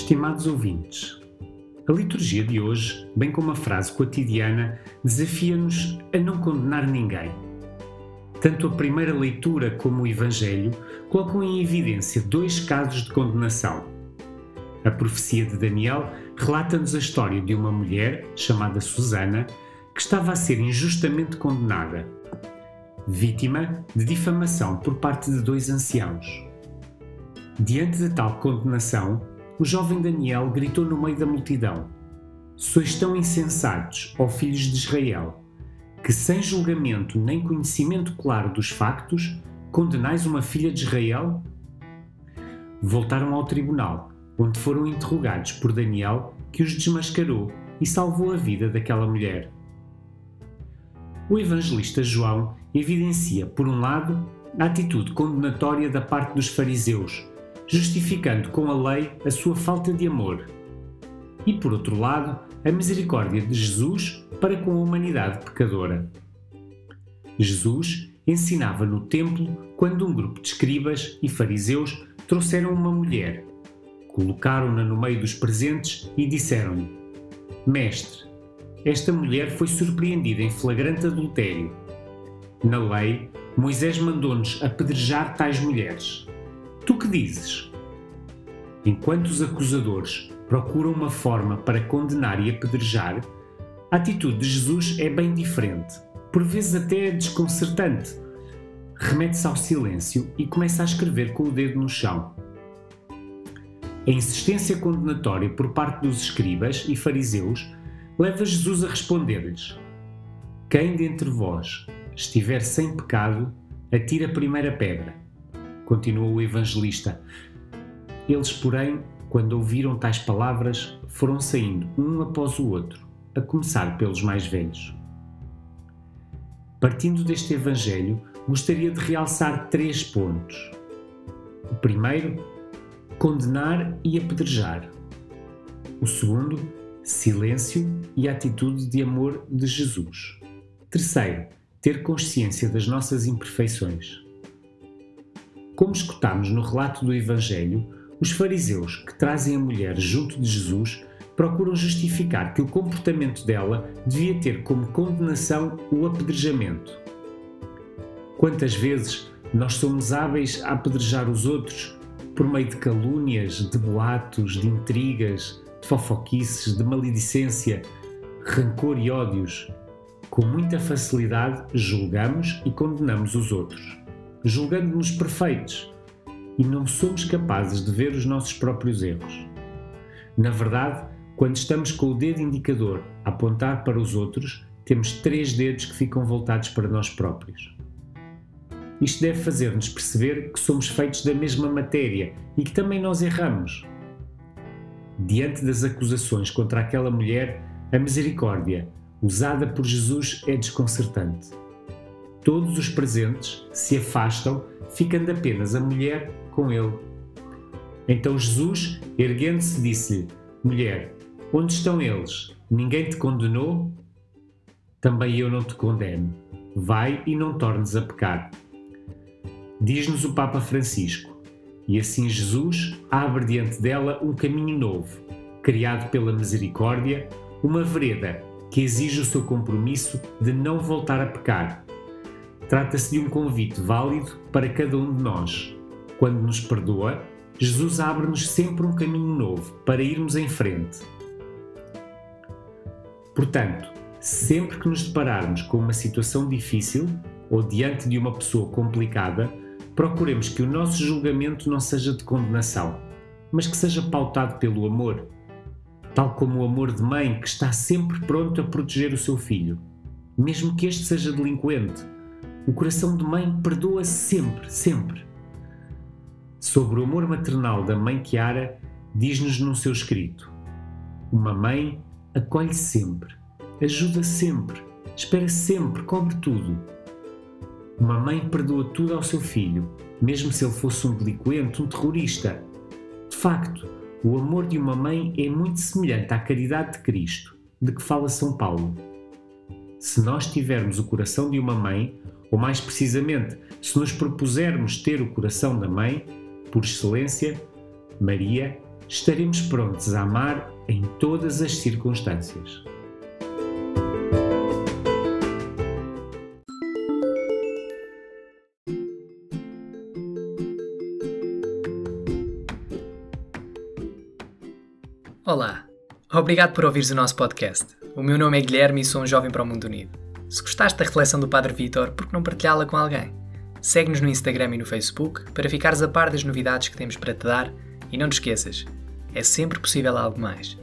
Estimados ouvintes, a liturgia de hoje, bem como a frase cotidiana, desafia-nos a não condenar ninguém. Tanto a primeira leitura como o Evangelho colocam em evidência dois casos de condenação. A profecia de Daniel relata-nos a história de uma mulher, chamada Susana, que estava a ser injustamente condenada, vítima de difamação por parte de dois anciãos. Diante de tal condenação, o jovem Daniel gritou no meio da multidão: Sois tão insensatos, ó filhos de Israel, que sem julgamento nem conhecimento claro dos factos, condenais uma filha de Israel? Voltaram ao tribunal, onde foram interrogados por Daniel, que os desmascarou e salvou a vida daquela mulher. O evangelista João evidencia, por um lado, a atitude condenatória da parte dos fariseus, justificando com a lei a sua falta de amor. E por outro lado, a misericórdia de Jesus para com a humanidade pecadora. Jesus ensinava no templo quando um grupo de escribas e fariseus trouxeram uma mulher, colocaram-na no meio dos presentes e disseram-lhe: Mestre, esta mulher foi surpreendida em flagrante adultério. Na lei, Moisés mandou-nos apedrejar tais mulheres. Tu que dizes? Enquanto os acusadores procuram uma forma para condenar e apedrejar, a atitude de Jesus é bem diferente, por vezes até desconcertante. Remete-se ao silêncio e começa a escrever com o dedo no chão. A insistência condenatória por parte dos escribas e fariseus leva Jesus a responder-lhes: Quem dentre vós estiver sem pecado, atira a primeira pedra. Continua o evangelista. Eles, porém, quando ouviram tais palavras, foram saindo um após o outro, a começar pelos mais velhos. Partindo deste Evangelho, gostaria de realçar três pontos. O primeiro, condenar e apedrejar. O segundo, silêncio e atitude de amor de Jesus. Terceiro, ter consciência das nossas imperfeições. Como escutamos no relato do Evangelho, os fariseus que trazem a mulher junto de Jesus procuram justificar que o comportamento dela devia ter como condenação o apedrejamento. Quantas vezes nós somos hábeis a apedrejar os outros por meio de calúnias, de boatos, de intrigas, de fofoquices, de maledicência, rancor e ódios. Com muita facilidade julgamos e condenamos os outros, julgando-nos perfeitos, e não somos capazes de ver os nossos próprios erros. Na verdade, quando estamos com o dedo indicador a apontar para os outros, temos três dedos que ficam voltados para nós próprios. Isto deve fazer-nos perceber que somos feitos da mesma matéria e que também nós erramos. Diante das acusações contra aquela mulher, a misericórdia, usada por Jesus, é desconcertante. Todos os presentes se afastam, ficando apenas a mulher com ele. Então Jesus, erguendo-se, disse-lhe: Mulher, onde estão eles? Ninguém te condenou? Também eu não te condeno. Vai e não tornes a pecar. Diz-nos o Papa Francisco: E assim Jesus abre diante dela um caminho novo, criado pela misericórdia, uma vereda que exige o seu compromisso de não voltar a pecar. Trata-se de um convite válido para cada um de nós. Quando nos perdoa, Jesus abre-nos sempre um caminho novo para irmos em frente. Portanto, sempre que nos depararmos com uma situação difícil ou diante de uma pessoa complicada, procuremos que o nosso julgamento não seja de condenação, mas que seja pautado pelo amor, tal como o amor de mãe que está sempre pronto a proteger o seu filho, mesmo que este seja delinquente. O coração de mãe perdoa sempre, sempre. Sobre o amor maternal da mãe Chiara, diz-nos num seu escrito: Uma mãe acolhe sempre, ajuda sempre, espera sempre, cobre tudo. Uma mãe perdoa tudo ao seu filho, mesmo se ele fosse um delinquente, um terrorista. De facto, o amor de uma mãe é muito semelhante à caridade de Cristo, de que fala São Paulo. Se nós tivermos o coração de uma mãe, ou mais precisamente, se nos propusermos ter o coração da mãe, por excelência, Maria, estaremos prontos a amar em todas as circunstâncias. Olá, obrigado por ouvires o nosso podcast. O meu nome é Guilherme e sou um jovem para o mundo unido. Se gostaste da reflexão do Padre Vitor, por que não partilhá-la com alguém? Segue-nos no Instagram e no Facebook para ficares a par das novidades que temos para te dar e não te esqueças, é sempre possível algo mais.